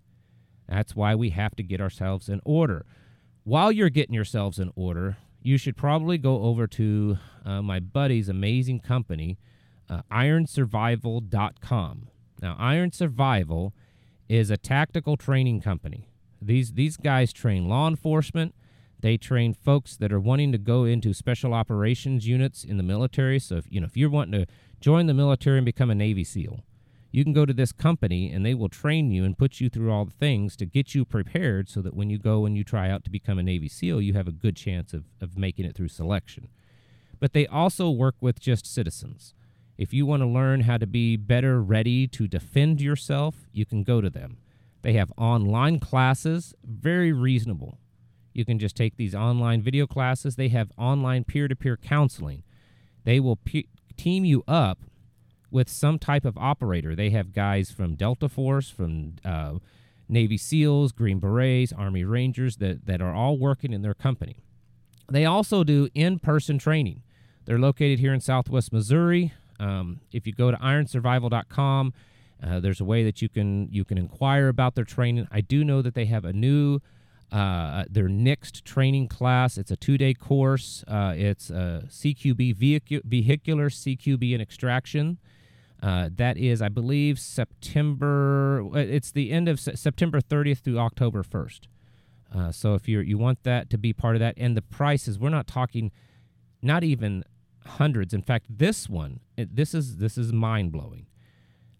That's why we have to get ourselves in order. While you're getting yourselves in order, you should probably go over to uh, my buddy's amazing company, uh, ironsurvival.com. Now, Iron Survival is a tactical training company. These these guys train law enforcement. They train folks that are wanting to go into special operations units in the military. So if you know if you're wanting to join the military and become a Navy SEAL, you can go to this company and they will train you and put you through all the things to get you prepared so that when you go and you try out to become a Navy SEAL, you have a good chance of, of making it through selection. But they also work with just citizens. If you want to learn how to be better ready to defend yourself, you can go to them. They have online classes, very reasonable. You can just take these online video classes. They have online peer to peer counseling. They will pe- team you up with some type of operator. They have guys from Delta Force, from uh, Navy SEALs, Green Berets, Army Rangers that, that are all working in their company. They also do in person training. They're located here in southwest Missouri. Um, if you go to ironsurvival.com, uh, there's a way that you can you can inquire about their training. I do know that they have a new uh, their next training class. It's a two day course. Uh, it's a CQB vehicu- vehicular CQB and extraction. Uh, that is, I believe, September. Uh, it's the end of se- September 30th through October 1st. Uh, so if you you want that to be part of that, and the prices, we're not talking, not even hundreds. In fact, this one, this is this is mind blowing.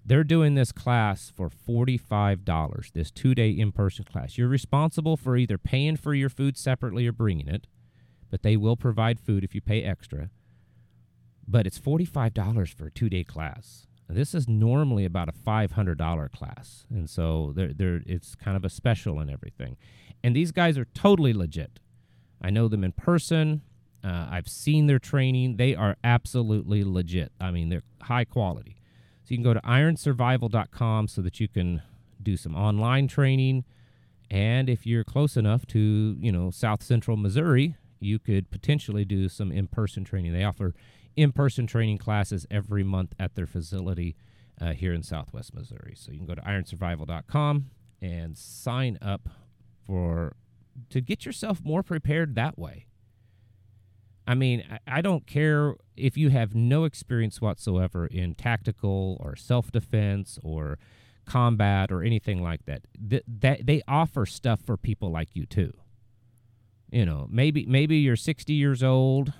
They're doing this class for $45, this two day in person class. You're responsible for either paying for your food separately or bringing it, but they will provide food if you pay extra. But it's $45 for a two day class. This is normally about a $500 class. And so they're, they're, it's kind of a special and everything. And these guys are totally legit. I know them in person. Uh, I've seen their training. They are absolutely legit. I mean, they're high quality. So you can go to ironsurvival.com so that you can do some online training. And if you're close enough to, you know, South Central Missouri, you could potentially do some in person training. They offer in person training classes every month at their facility uh, here in Southwest Missouri. So you can go to ironsurvival.com and sign up for to get yourself more prepared that way. I mean, I don't care if you have no experience whatsoever in tactical or self defense or combat or anything like that. Th- that they offer stuff for people like you too. You know, maybe maybe you're 60 years old,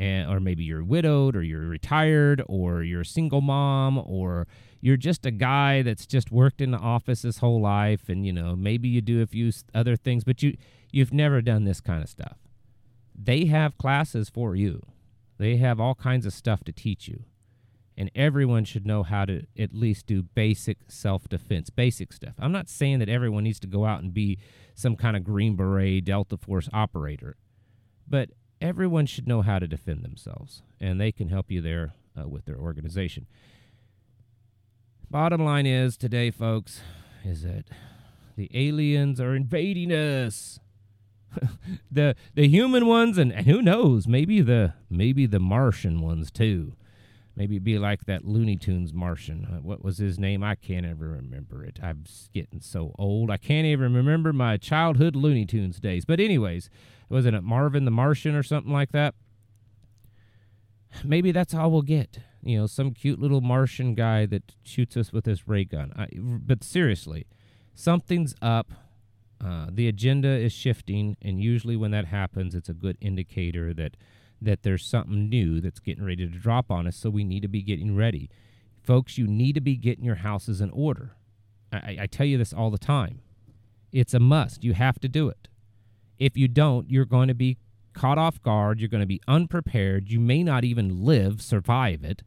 and or maybe you're widowed or you're retired or you're a single mom or you're just a guy that's just worked in the office his whole life, and you know maybe you do a few other things, but you you've never done this kind of stuff they have classes for you. They have all kinds of stuff to teach you. And everyone should know how to at least do basic self defense, basic stuff. I'm not saying that everyone needs to go out and be some kind of Green Beret Delta Force operator, but everyone should know how to defend themselves, and they can help you there uh, with their organization. Bottom line is today, folks, is that the aliens are invading us. the the human ones and, and who knows maybe the maybe the Martian ones too. Maybe be like that Looney Tunes Martian. Uh, what was his name? I can't ever remember it. I'm getting so old. I can't even remember my childhood Looney Tunes days. But anyways, wasn't it Marvin the Martian or something like that? Maybe that's all we'll get. You know, some cute little Martian guy that shoots us with his ray gun. I, but seriously, something's up uh, the agenda is shifting, and usually when that happens, it's a good indicator that that there's something new that's getting ready to drop on us. So we need to be getting ready, folks. You need to be getting your houses in order. I, I tell you this all the time. It's a must. You have to do it. If you don't, you're going to be caught off guard. You're going to be unprepared. You may not even live, survive it.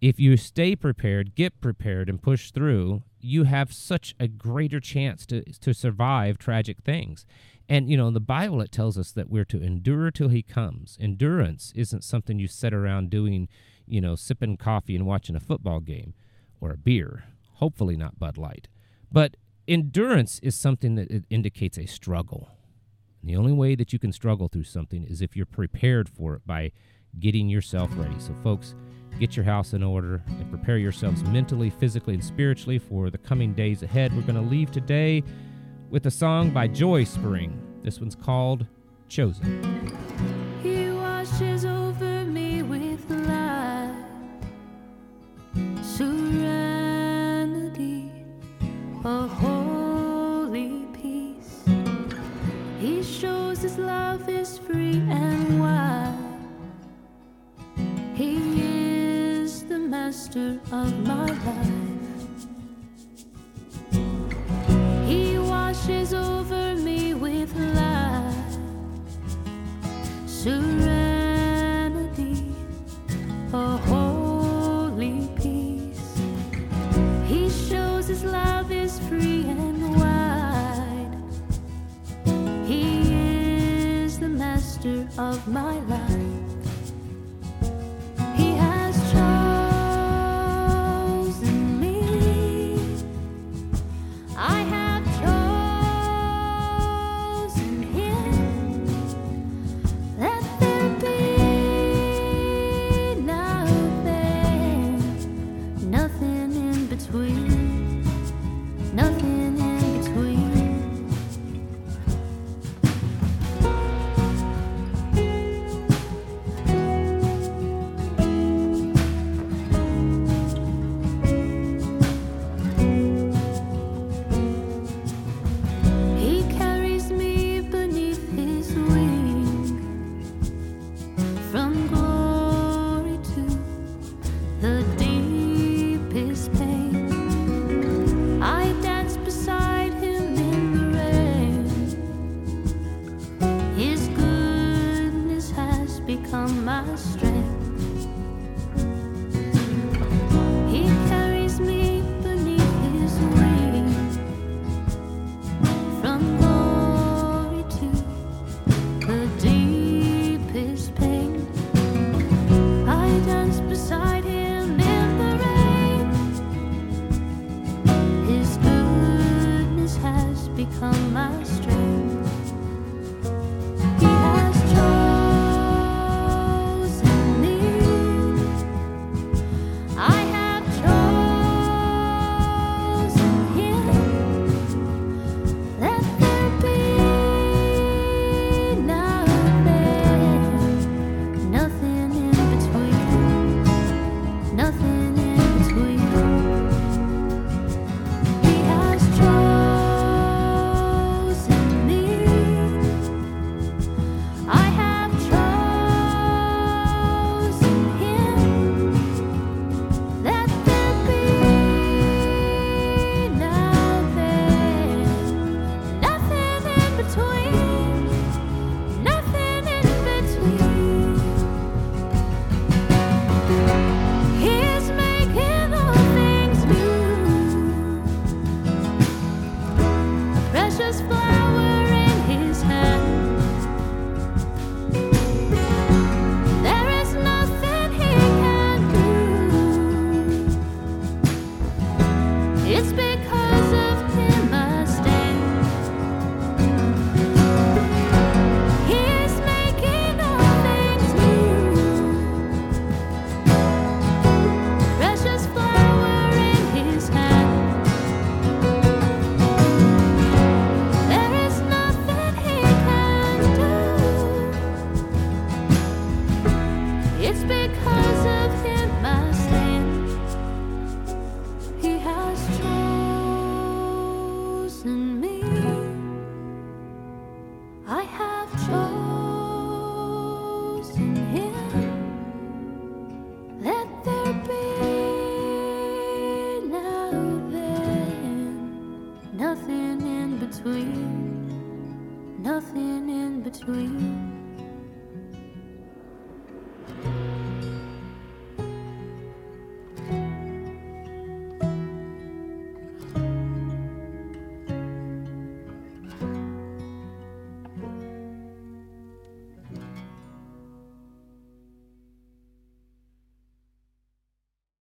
If you stay prepared, get prepared, and push through, you have such a greater chance to to survive tragic things. And you know, in the Bible it tells us that we're to endure till he comes. Endurance isn't something you sit around doing, you know, sipping coffee and watching a football game or a beer. Hopefully not Bud Light. But endurance is something that indicates a struggle. And the only way that you can struggle through something is if you're prepared for it by getting yourself ready. So folks, get your house in order and prepare yourselves mentally, physically, and spiritually for the coming days ahead. We're going to leave today with a song by Joy Spring. This one's called Chosen. He washes over me with light, serenity, a holy peace. He shows his love is free and wide. He is the master of my life. washes over me with love. between.